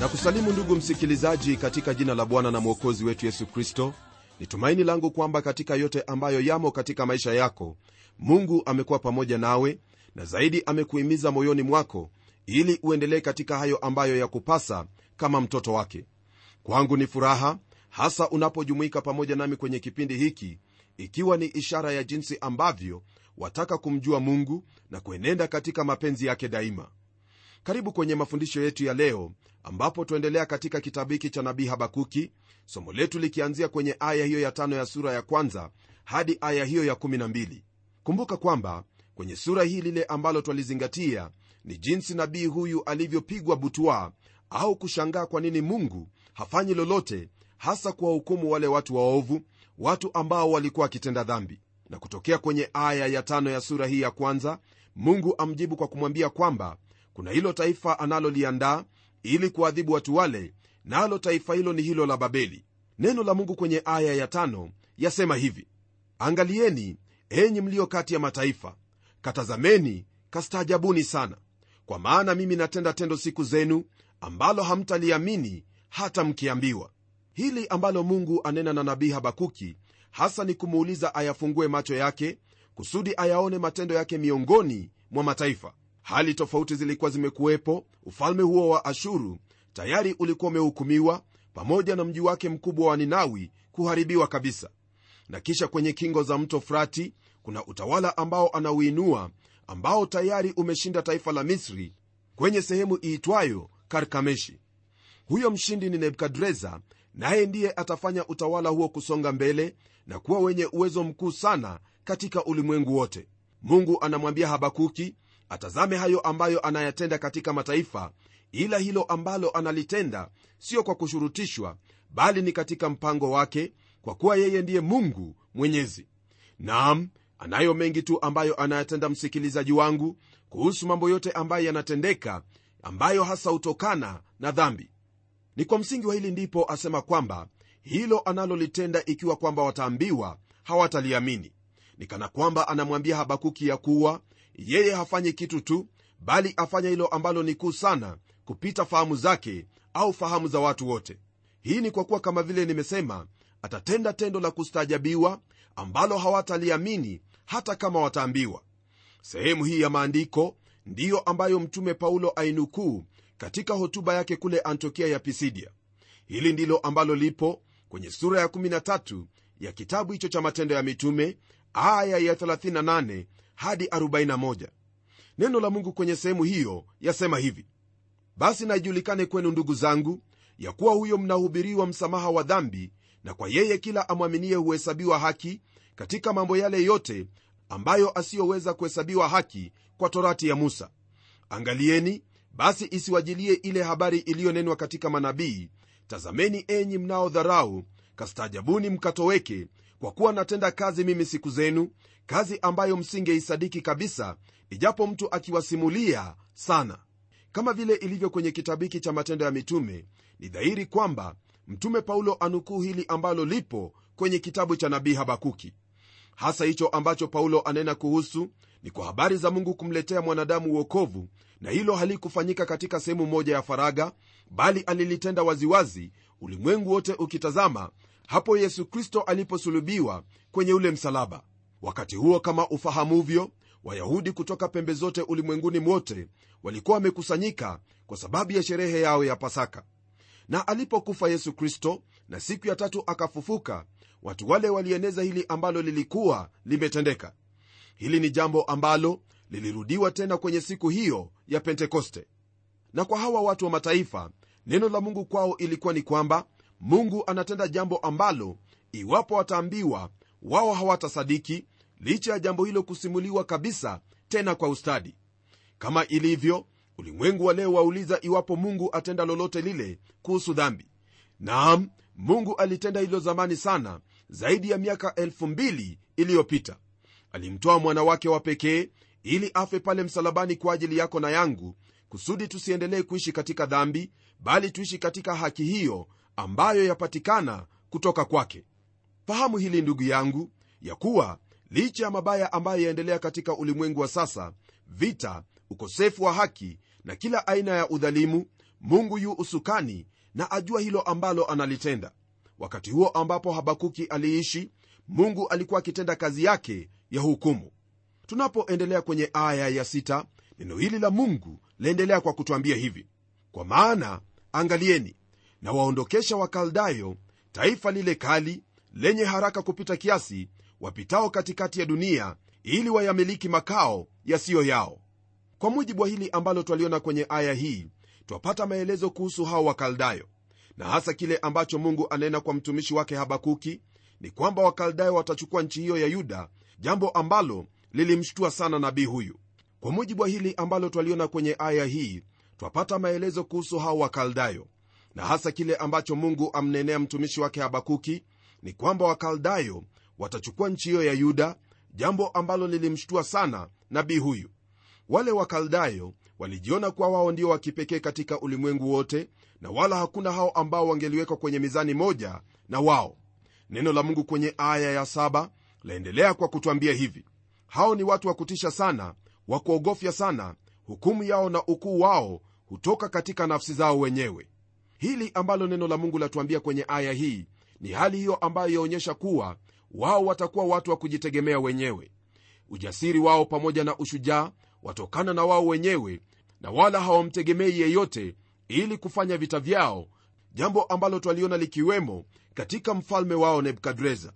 na kusalimu ndugu msikilizaji katika jina la bwana na mwokozi wetu yesu kristo ni tumaini langu kwamba katika yote ambayo yamo katika maisha yako mungu amekuwa pamoja nawe na zaidi amekuhimiza moyoni mwako ili uendelee katika hayo ambayo yakupasa kama mtoto wake. Kwangu ni furaha hasa unapojumuika pamoja nami kwenye kipindi hiki ikiwa ni ishara ya jinsi ambavyo wataka kumjua mungu na kuenenda katika mapenzi yake daima karibu kwenye mafundisho yetu ya leo ambapo tuendelea katika kitabu hiki cha nabii habakuki somo letu likianzia kwenye aya hiyo ya tano ya sura ya kwanza hadi aya hiyo ya kumi na mbili. Kumbuka kwamba kwenye sura hii lile ambalo twalizingatia ni jinsi nabii huyu alivyopigwa butwa au kushangaa kwa nini mungu hafanyi lolote hasa kuwahukumu wale watu waovu watu ambao walikuwa wakitenda dhambi. Na kutokea kwenye aya ya tano ya sura hii ya kwanza mungu amjibu kwa kumwambia kwamba kuna hilo taifa analoliandaa ili kuadhibu watu wale nalo na taifa hilo ni hilo la babeli. Neno la mungu kwenye aya ya tano yasema hivi angalieni enyi mlio kati ya mataifa katazameni kastaajabuni sana. Kwa maana mimi natenda tendo siku zenu ambalo hamtaliamini hata mkiambiwa. Hili ambalo mungu anena na nabii habakuki hasa ni kumuuliza ayafungue macho yake kusudi ayaone matendo yake miongoni mwa mataifa hali tofauti zilikuwa zimekuwepo ufalme huo wa ashuru tayari ulikuwa umehukumiwa pamoja na mji wake mkubwa wa ninawi kuharibiwa kabisa. Na kisha kwenye kingo za mto frati kuna utawala ambao anauinua ambao tayari umeshinda taifa la misri kwenye sehemu iitwayo karkameshi. Huyo mshindi ni nebukadreza naye ndiye atafanya utawala huo kusonga mbele na kuwa wenye uwezo mkuu sana katika ulimwengu wote. Mungu anamwambia habakuki atazame hayo ambayo anayatenda katika mataifa ila hilo ambalo analitenda sio kwa kushurutishwa bali ni katika mpango wake kwa kuwa yeye ndiye mungu mwenyezi. Nam anayo mengi tu ambayo anayatenda msikilizaji wangu kuhusu mambo yote ambayo yanatendeka ambayo hasa hutokana na dhambi. Ni kwa msingi wa hili ndipo asema kwamba hilo analolitenda ikiwa kwamba wataambiwa hawataliamini. Ni kana kwamba anamwambia habakuki ya kuwa yeye hafanyi kitu tu bali afanya hilo ambalo ni kuu sana kupita fahamu zake au fahamu za watu wote. Hii ni kwa kuwa kama vile nimesema atatenda tendo la kustaajabiwa ambalo hawataliamini hata kama wataambiwa. Sehemu hii ya maandiko ndiyo ambayo mtume paulo ainukuu katika hotuba yake kule antiokia ya pisidia. Hili ndilo ambalo lipo kwenye sura ya 13 ya kitabu hicho cha matendo ya mitume aya ya 38 hadi 41 neno la mungu kwenye sehemu hiyo yasema hivi basi naijulikane kwenu ndugu zangu ya kuwa huyo mnahubiriwa msamaha wa dhambi na kwa yeye kila amwaminie huhesabiwa haki katika mambo yale yote ambayo asiyoweza kuhesabiwa haki kwa torati ya musa. Angalieni basi isiwajilie ile habari iliyonenwa katika manabii tazameni enyi mnaodharau kastaajabuni mkatoweke kwa kuwa natenda kazi mimi siku zenu kazi ambayo msingeisadiki kabisa ijapo mtu akiwasimulia sana. Kama vile ilivyo kwenye kitabu hiki cha matendo ya mitume ni dhahiri kwamba mtume paulo anukuu hili ambalo lipo kwenye kitabu cha nabii habakuki. Hasa hicho ambacho paulo anena kuhusu ni kwa habari za mungu kumletea mwanadamu uokovu na hilo halikufanyika katika sehemu moja ya faraga bali alilitenda waziwazi ulimwengu wote ukitazama hapo yesu kristo aliposulubiwa kwenye ule msalaba. Wakati huo kama ufahamuvyo wayahudi kutoka pembe zote ulimwenguni mwote walikuwa wamekusanyika kwa sababu ya sherehe yao ya pasaka. Na alipokufa yesu kristo na siku ya tatu akafufuka watu wale walieneza hili ambalo lilikuwa limetendeka. Hili ni jambo ambalo lilirudiwa tena kwenye siku hiyo ya pentekoste. Na kwa hawa watu wa mataifa neno la mungu kwao ilikuwa ni kwamba mungu anatenda jambo ambalo iwapo wataambiwa wao hawatasadiki licha ya jambo hilo kusimuliwa kabisa tena kwa ustadi. Kama ilivyo ulimwengu wa leo wauliza iwapo mungu atenda lolote lile kuhusu dhambi. Naam mungu alitenda hilo zamani sana zaidi ya miaka elfu mbili iliyopita. Alimtoa mwana wake wa pekee ili afe pale msalabani kwa ajili yako na yangu kusudi tusiendelee kuishi katika dhambi bali tuishi katika haki hiyo ambayo yapatikana kutoka kwake. Fahamu hili ndugu yangu ya kuwa licha ya mabaya ambayo yaendelea katika ulimwengu wa sasa vita ukosefu wa haki na kila aina ya udhalimu mungu yu usukani na ajua hilo ambalo analitenda. Wakati huo ambapo habakuki aliishi mungu alikuwa akitenda kazi yake ya hukumu. Tunapoendelea kwenye aya ya sita, neno hili la mungu laendelea kwa kutwambia hivi. Kwa maana angalieni na waondokesha wakaldayo taifa lile kali lenye haraka kupita kiasi wapitao katikati ya dunia ili wayamiliki makao yasiyo yao. Kwa mujibu wa hili ambalo twaliona kwenye aya hii twapata maelezo kuhusu hao wakaldayo na hasa kile ambacho mungu anena kwa mtumishi wake habakuki ni kwamba wakaldayo watachukua nchi hiyo ya yuda jambo ambalo lilimshtua sana nabii huyu. Kwa mujibu wa hili ambalo twaliona kwenye aya hii twapata maelezo kuhusu hao wakaldayo na hasa kile ambacho mungu amnenea mtumishi wake habakuki ni kwamba wakaldayo watachukua nchi hiyo ya yuda jambo ambalo lilimshtua sana nabii huyu. Wale wakaldayo walijiona kuwa wao ndio wa kipekee katika ulimwengu wote na wala hakuna hao ambao wangeliwekwa kwenye mizani moja na wao. Neno la mungu kwenye aya ya saba laendelea kwa kutwambia hivi hao ni watu wa kutisha sana wa kuogofya sana hukumu yao na ukuu wao hutoka katika nafsi zao wenyewe hili ambalo neno la mungu latuambia kwenye aya hii ni hali hiyo ambayo yaonyesha kuwa wao watakuwa watu wa kujitegemea wenyewe. Ujasiri wao pamoja na ushujaa watokana na wao wenyewe na wala hawamtegemei yeyote ili kufanya vita vyao jambo ambalo twaliona likiwemo katika mfalme wao nebukadreza.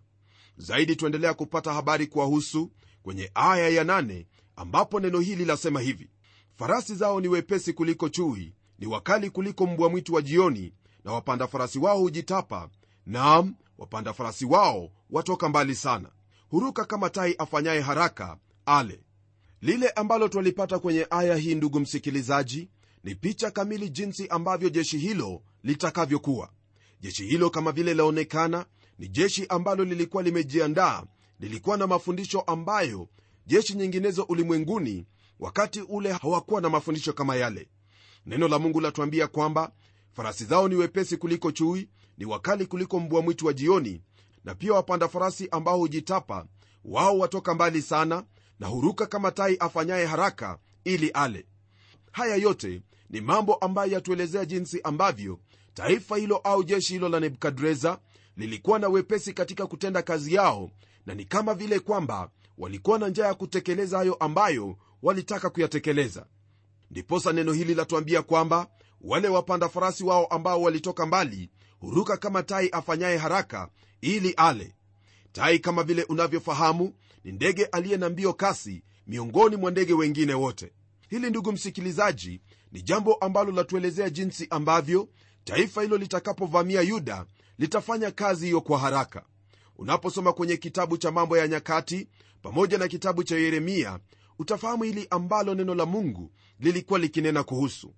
Zaidi tuendelea kupata habari kuwahusu kwenye aya ya nane, ambapo neno hili lasema hivi farasi zao ni wepesi kuliko chui ni wakali kuliko mbwa mwitu wa jioni na wapanda farasi wao hujitapa naam wapanda farasi wao watoka mbali sana. Huruka kama tai afanyaye haraka ale. Lile ambalo twalipata kwenye aya hii ndugu msikilizaji ni picha kamili jinsi ambavyo jeshi hilo litakavyokuwa. Jeshi hilo kama vile laonekana ni jeshi ambalo lilikuwa limejiandaa lilikuwa na mafundisho ambayo jeshi nyinginezo ulimwenguni wakati ule hawakuwa na mafundisho kama yale neno la mungu latuambia kwamba farasi zao ni wepesi kuliko chui ni wakali kuliko mbwa mwitu wa jioni na pia wapanda farasi ambao hujitapa wao watoka mbali sana na huruka kama tai afanyaye haraka ili ale. Haya yote ni mambo ambayo yatuelezea jinsi ambavyo taifa hilo au jeshi hilo la nebukadreza lilikuwa na wepesi katika kutenda kazi yao na ni kama vile kwamba walikuwa na njia ya kutekeleza hayo ambayo walitaka kuyatekeleza ndiposa neno hili latuambia kwamba wale wapanda farasi wao ambao walitoka mbali huruka kama tai afanyaye haraka ili ale. Tai kama vile unavyofahamu ni ndege aliye na mbio kasi miongoni mwa ndege wengine wote. Hili ndugu msikilizaji ni jambo ambalo latuelezea jinsi ambavyo taifa hilo litakapovamia yuda litafanya kazi hiyo kwa haraka. Unaposoma kwenye kitabu cha mambo ya nyakati pamoja na kitabu cha yeremia utafahamu hili ambalo neno la mungu lilikuwa likinena kuhusu.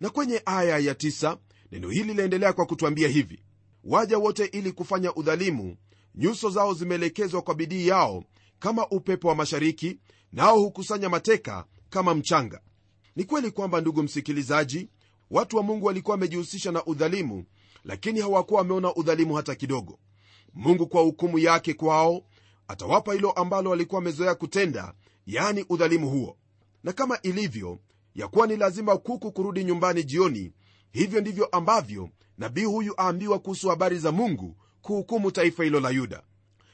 Na kwenye aya ya tisa, neno hili linaendelea kwa kutwambia hivi. Waja wote ili kufanya udhalimu nyuso zao zimeelekezwa kwa bidii yao kama upepo wa mashariki nao hukusanya mateka kama mchanga. Ni kweli kwamba ndugu msikilizaji watu wa mungu walikuwa wamejihusisha na udhalimu lakini hawakuwa wameona udhalimu hata kidogo. Mungu kwa hukumu yake kwao atawapa hilo ambalo walikuwa wamezoea kutenda yani udhalimu huo na kama ilivyo ya kuwa ni lazima kuku kurudi nyumbani jioni hivyo ndivyo ambavyo nabii huyu aambiwa kuhusu habari za mungu kuhukumu taifa hilo la yuda.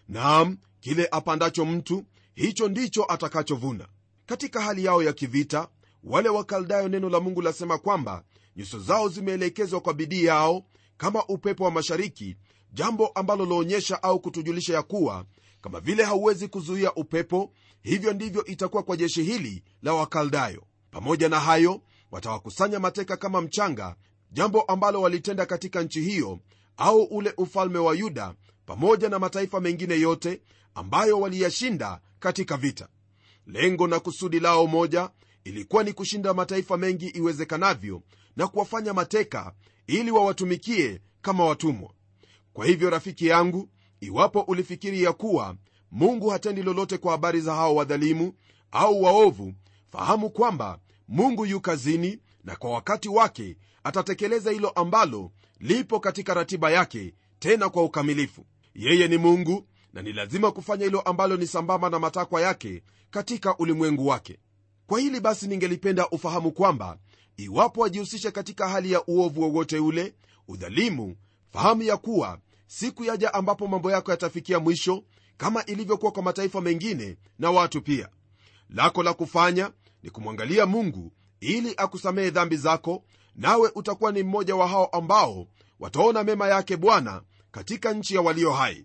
Naam kile apandacho mtu hicho ndicho atakachovuna. Katika hali yao ya kivita wale wakaldayo neno la mungu lasema kwamba nyuso zao zimeelekezwa kwa bidii yao kama upepo wa mashariki jambo ambalo laonyesha au kutujulisha ya kuwa kama vile hauwezi kuzuia upepo hivyo ndivyo itakuwa kwa jeshi hili la wakaldayo. Pamoja na hayo watawakusanya mateka kama mchanga jambo ambalo walitenda katika nchi hiyo au ule ufalme wa yuda pamoja na mataifa mengine yote ambayo waliyashinda katika vita. Lengo na kusudi lao moja ilikuwa ni kushinda mataifa mengi iwezekanavyo na kuwafanya mateka ili wawatumikie kama watumwa. Kwa hivyo rafiki yangu iwapo ulifikiri ya kuwa mungu hatendi lolote kwa habari za hao wadhalimu au waovu. Fahamu kwamba mungu yu kazini na kwa wakati wake atatekeleza hilo ambalo lipo katika ratiba yake tena kwa ukamilifu. Yeye ni mungu na ni lazima kufanya hilo ambalo ni sambamba na matakwa yake katika ulimwengu wake. Kwa hili basi ningelipenda ufahamu kwamba iwapo wajihusisha katika hali ya uovu wowote ule udhalimu fahamu ya kuwa siku yaja ambapo mambo yako yatafikia mwisho kama ilivyokuwa kwa mataifa mengine na watu pia. Lako la kufanya ni kumwangalia mungu ili akusamehe dhambi zako nawe utakuwa ni mmoja wa hao ambao wataona mema yake bwana katika nchi ya walio hai.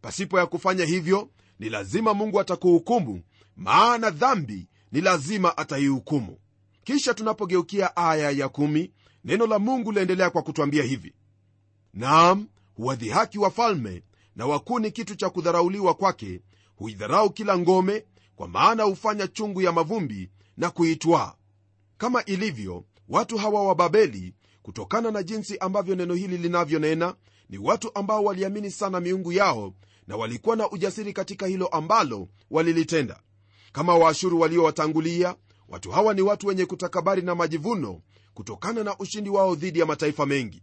Pasipo ya kufanya hivyo ni lazima mungu atakuhukumu maana dhambi ni lazima ataihukumu. Kisha tunapogeukia aya ya kumi, neno la mungu liendelea kwa kutwambia hivi. Naam huwadhihaki wafalme na wakuu ni kitu cha kudharauliwa kwake huidharau kila ngome kwa maana hufanya chungu ya mavumbi na kuitwaa. Kama ilivyo watu hawa wa babeli kutokana na jinsi ambavyo neno hili linavyonena ni watu ambao waliamini sana miungu yao na walikuwa na ujasiri katika hilo ambalo walilitenda. Kama waashuru waliowatangulia watu hawa ni watu wenye kutakabari na majivuno kutokana na ushindi wao dhidi ya mataifa mengi.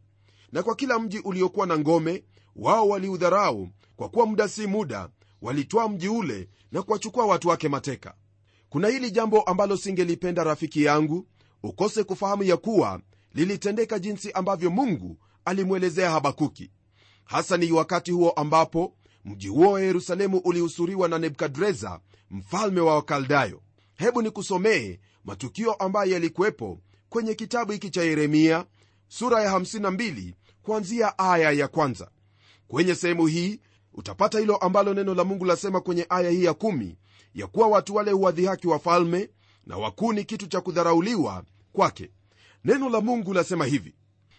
Na kwa kila mji uliokuwa na ngome wao waliudharau kwa kuwa muda si muda walitwaa mji ule na kuwachukua watu wake mateka. Kuna hili jambo ambalo singelipenda rafiki yangu ukose kufahamu ya kuwa lilitendeka jinsi ambavyo mungu alimwelezea habakuki. Hasa ni wakati huo ambapo mji huo wa yerusalemu ulihusuriwa na nebukadreza mfalme wa wakaldayo. Hebu nikusomee matukio ambayo yalikuwepo kwenye kitabu hiki cha yeremia sura ya 52 kuanzia aya ya kwanza kwenye sehemu hii utapata hilo ambalo neno la mungu lasema kwenye aya hii ya 1 ya kuwa watu wale huwadhihaki wafalme na wakuu ni kitu cha kudharauliwa kwake. Neno la mungu lasema hivi.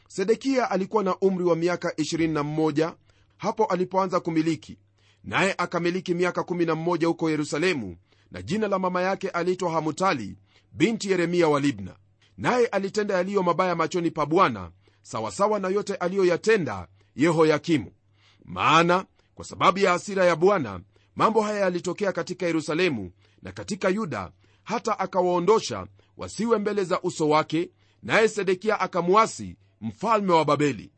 Sedekia alikuwa na umri wa miaka 21 hapo alipoanza kumiliki. Naye akamiliki miaka 11 huko yerusalemu na jina la mama yake aliitwa hamutali binti yeremia wa libna. Naye alitenda yaliyo mabaya machoni pa bwana sawasawa na yote aliyoyatenda yehoyakimu maana kwa sababu ya hasira ya bwana mambo haya yalitokea katika yerusalemu na katika yuda hata akawaondosha wasiwe mbele za uso wake naye sedekia akamwasi mfalme wa babeli.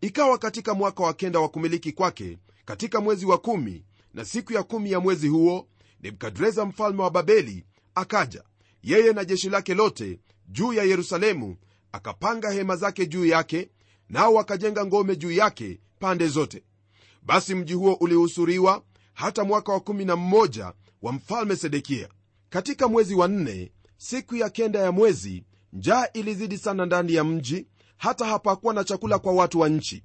Ikawa katika mwaka wa kenda wa kumiliki kwake katika mwezi wa kumi na siku ya kumi ya mwezi huo nebukadreza mfalme wa babeli akaja. Yeye na jeshi lake lote juu ya yerusalemu akapanga hema zake juu yake nao wakajenga ngome juu yake pande zote basi mji huo ulihusuriwa hata mwaka wa 11 wa mfalme sedekia. Katika mwezi wa nne siku ya kenda ya mwezi njaa ilizidi sana ndani ya mji hata hapakuwa na chakula kwa watu wa nchi.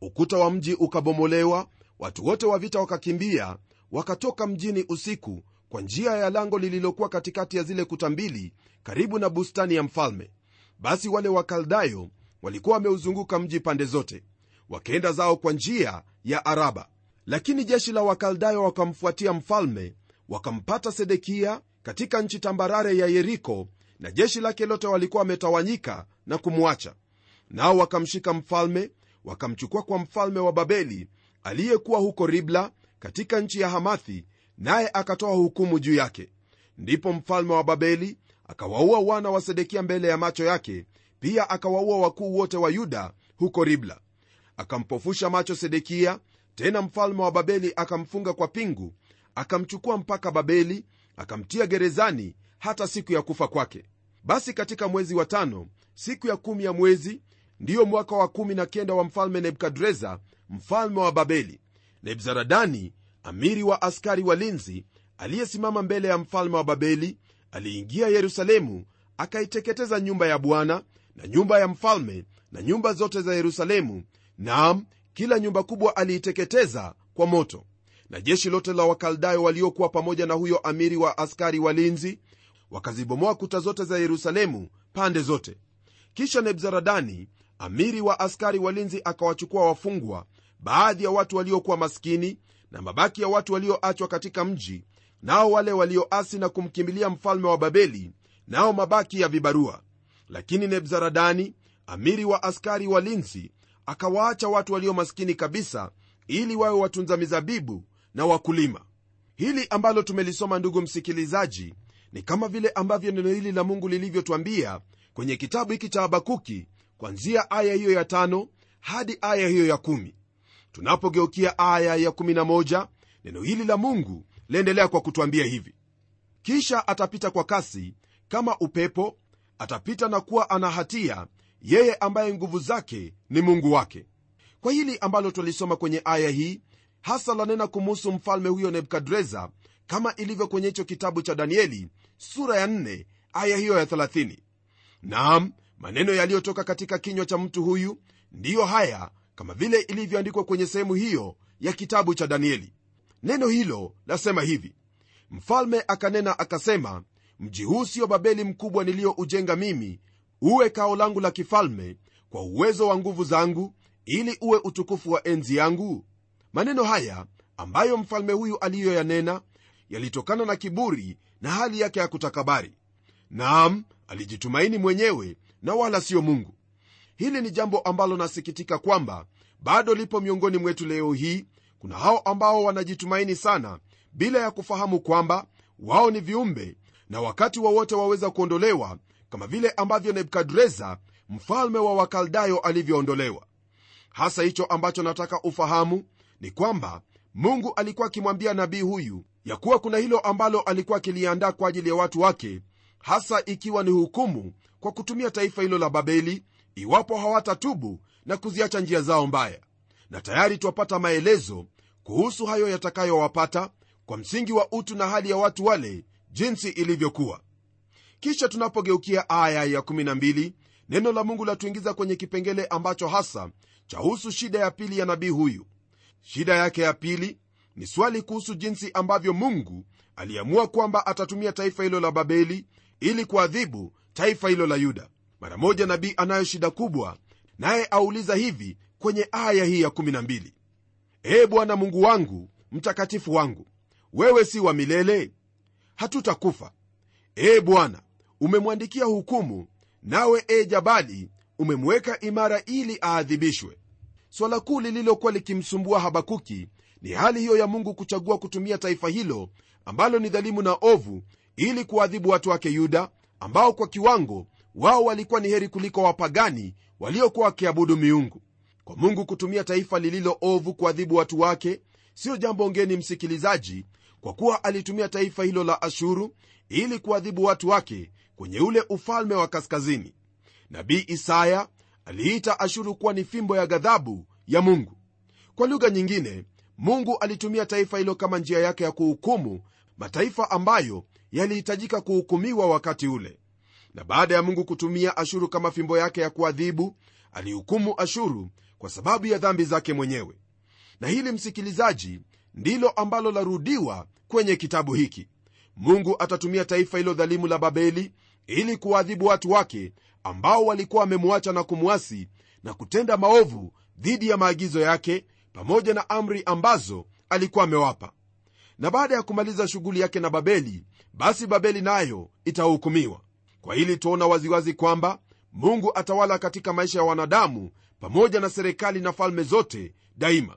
Ukuta wa mji ukabomolewa watu wote wa vita wakakimbia wakatoka mjini usiku kwa njia ya lango lililokuwa katikati ya zile kuta mbili karibu na bustani ya mfalme. Basi wale wakaldayo walikuwa wameuzunguka mji pande zote wakaenda zao kwa njia ya araba. Lakini jeshi la wakaldayo wakamfuatia mfalme wakampata sedekia katika nchi tambarare ya yeriko na jeshi lake lote walikuwa wametawanyika na kumwacha. Nao wakamshika mfalme wakamchukua kwa mfalme wa babeli aliyekuwa huko ribla katika nchi ya hamathi naye akatoa hukumu juu yake. Ndipo mfalme wa babeli akawaua wana wa sedekia mbele ya macho yake pia akawaua wakuu wote wa yuda huko ribla akampofusha macho sedekia tena mfalme wa babeli akamfunga kwa pingu akamchukua mpaka babeli akamtia gerezani hata siku ya kufa kwake. Basi katika mwezi wa tano siku ya kumi ya mwezi ndiyo mwaka wa kumi na kenda wa mfalme nebukadreza mfalme wa babeli. Nebzaradani amiri wa askari walinzi aliyesimama mbele ya mfalme wa babeli aliingia yerusalemu akaiteketeza nyumba ya bwana na nyumba ya mfalme na nyumba zote za yerusalemu naam kila nyumba kubwa aliiteketeza kwa moto. Na jeshi lote la wakaldayo waliokuwa pamoja na huyo amiri wa askari walinzi wakazibomoa kuta zote za yerusalemu pande zote. Kisha nebzaradani amiri wa askari walinzi akawachukua wafungwa baadhi ya watu waliokuwa maskini na mabaki ya watu walioachwa katika mji nao wale walioasi na kumkimbilia mfalme wa babeli nao mabaki ya vibarua. Lakini nebzaradani amiri wa askari walinzi akawaacha watu walio maskini kabisa ili wawe watunza mizabibu na wakulima. Hili ambalo tumelisoma ndugu msikilizaji ni kama vile ambavyo neno hili la mungu lilivyotwambia kwenye kitabu hiki cha habakuki kwanzia aya hiyo ya tano hadi aya hiyo ya kumi. Tunapogeukia aya ya kumi na moja neno hili la mungu laendelea kwa kutwambia hivi. Kisha atapita kwa kasi kama upepo atapita na kuwa ana hatia yeye ambaye nguvu zake ni mungu wake. Kwa hili ambalo twalisoma kwenye aya hii hasa lanena kumuhusu mfalme huyo nebukadreza kama ilivyo kwenye hicho kitabu cha danieli sura ya 4 aya hiyo ya 30 naam maneno yaliyotoka katika kinywa cha mtu huyu ndiyo haya kama vile ilivyoandikwa kwenye sehemu hiyo ya kitabu cha danieli. Neno hilo lasema hivi. Mfalme akanena akasema mji huu siyo babeli mkubwa niliyoujenga mimi uwe kao langu la kifalme kwa uwezo wa nguvu zangu ili uwe utukufu wa enzi yangu. Maneno haya ambayo mfalme huyu aliyoyanena yalitokana na kiburi na hali yake ya kutakabari. Naam alijitumaini mwenyewe na wala siyo mungu. Hili ni jambo ambalo nasikitika kwamba bado lipo miongoni mwetu leo hii. Kuna hao ambao wanajitumaini sana bila ya kufahamu kwamba wao ni viumbe na wakati wowote wa waweza kuondolewa kama vile ambavyo nebukadreza mfalme wa wakaldayo alivyoondolewa. Hasa hicho ambacho nataka ufahamu ni kwamba mungu alikuwa akimwambia nabii huyu ya kuwa kuna hilo ambalo alikuwa akiliandaa kwa ajili ya watu wake hasa ikiwa ni hukumu kwa kutumia taifa hilo la babeli iwapo hawatatubu na kuziacha njia zao mbaya. Na tayari twapata maelezo kuhusu hayo yatakayowapata kwa msingi wa utu na hali ya watu wale jinsi ilivyokuwa kisha tunapogeukia aya ya 12 neno la mungu latuingiza kwenye kipengele ambacho hasa chahusu shida ya pili ya nabii huyu. Shida yake ya pili ni swali kuhusu jinsi ambavyo mungu aliamua kwamba atatumia taifa hilo la babeli ili kuadhibu taifa hilo la yuda. Mara moja nabii anayo shida kubwa naye auliza hivi kwenye aya hii ya 12 ee bwana mungu wangu mtakatifu wangu wewe si wa milele? Hatutakufa. Ee bwana umemwandikia hukumu nawe e jabali umemweka imara ili aadhibishwe. Swala kuu lililokuwa likimsumbua habakuki ni hali hiyo ya mungu kuchagua kutumia taifa hilo ambalo ni dhalimu na ovu ili kuwaadhibu watu wake yuda ambao kwa kiwango wao walikuwa ni heri kuliko wapagani waliokuwa wakiabudu miungu. Kwa mungu kutumia taifa lililo ovu kuadhibu watu wake siyo jambo ngeni msikilizaji kwa kuwa alitumia taifa hilo la ashuru ili kuadhibu watu wake kwenye ule ufalme wa kaskazini. Nabii isaya aliita ashuru kuwa ni fimbo ya ghadhabu ya mungu. Kwa lugha nyingine mungu alitumia taifa hilo kama njia yake ya kuhukumu mataifa ambayo yalihitajika kuhukumiwa wakati ule. Na baada ya mungu kutumia ashuru kama fimbo yake ya kuadhibu alihukumu ashuru kwa sababu ya dhambi zake mwenyewe. Na hili msikilizaji ndilo ambalo larudiwa kwenye kitabu hiki. Mungu atatumia taifa hilo dhalimu la babeli ili kuwaadhibu watu wake ambao walikuwa wamemwacha na kumwasi na kutenda maovu dhidi ya maagizo yake pamoja na amri ambazo alikuwa amewapa. Na baada ya kumaliza shughuli yake na babeli basi babeli nayo itahukumiwa. Kwa hili tuona waziwazi kwamba mungu atawala katika maisha ya wanadamu pamoja na serikali na falme zote daima.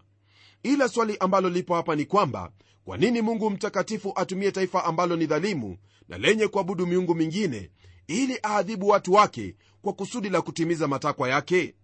Ila swali ambalo lipo hapa ni kwamba kwa nini mungu mtakatifu atumie taifa ambalo ni dhalimu na lenye kuabudu miungu mingine ili aadhibu watu wake kwa kusudi la kutimiza matakwa yake?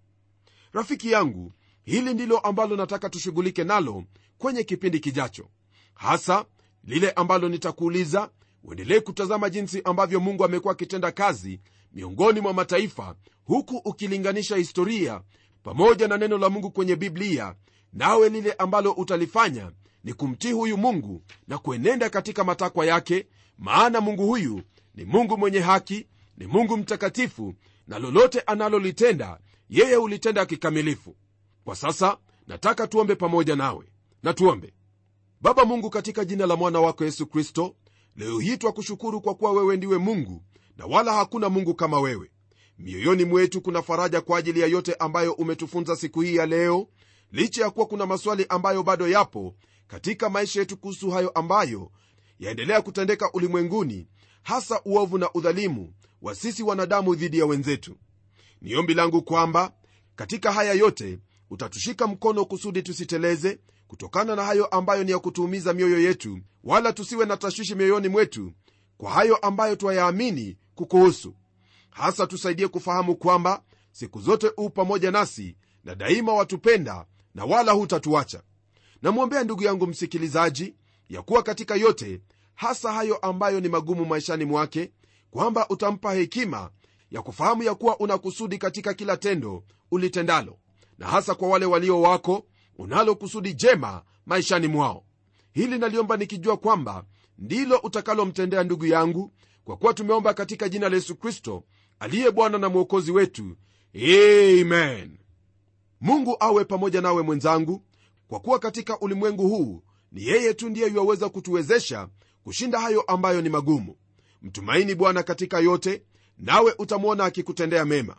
Rafiki yangu hili ndilo ambalo nataka tushughulike nalo kwenye kipindi kijacho. Hasa lile ambalo nitakuuliza uendelee kutazama jinsi ambavyo mungu amekuwa akitenda kazi miongoni mwa mataifa huku ukilinganisha historia pamoja na neno la mungu kwenye biblia nawe lile ambalo utalifanya ni kumtii huyu mungu na kuenenda katika matakwa yake maana mungu huyu ni mungu mwenye haki ni mungu mtakatifu na lolote analolitenda yeye hulitenda kikamilifu. Kwa sasa nataka tuombe pamoja nawe. Na tuombe. Baba mungu katika jina la mwana wako yesu kristo leo hii twakushukuru kwa kuwa wewe ndiwe mungu na wala hakuna mungu kama wewe. Mioyoni mwetu kuna faraja kwa ajili ya yote ambayo umetufunza siku hii ya leo licha ya kuwa kuna maswali ambayo bado yapo katika maisha yetu kuhusu hayo ambayo yaendelea kutendeka ulimwenguni hasa uovu na udhalimu wa sisi wanadamu dhidi ya wenzetu. Ni ombi langu kwamba katika haya yote utatushika mkono kusudi tusiteleze kutokana na hayo ambayo ni ya kutuumiza mioyo yetu wala tusiwe na tashwishi mioyoni mwetu kwa hayo ambayo twayaamini kukuhusu. Hasa tusaidie kufahamu kwamba siku zote u pamoja nasi na daima watupenda na wala hutatuacha. Namwombea ndugu yangu msikilizaji ya kuwa katika yote hasa hayo ambayo ni magumu maishani mwake kwamba utampa hekima ya kufahamu ya kuwa una kusudi katika kila tendo ulitendalo na hasa kwa wale walio wako unalo kusudi jema maishani mwao. Hili naliomba nikijua kwamba ndilo utakalomtendea ndugu yangu kwa kuwa tumeomba katika jina la yesu kristo aliye bwana na mwokozi wetu. Amen. Mungu awe pamoja nawe mwenzangu kwa kuwa katika ulimwengu huu ni yeye tu ndiye yuwaweza kutuwezesha kushinda hayo ambayo ni magumu. Mtumaini bwana katika yote nawe utamwona akikutendea mema.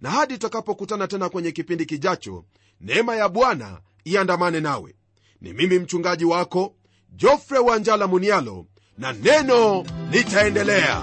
Na hadi tutakapokutana tena kwenye kipindi kijacho neema ya bwana iandamane nawe. Ni mimi mchungaji wako jofre wanjala munialo na neno litaendelea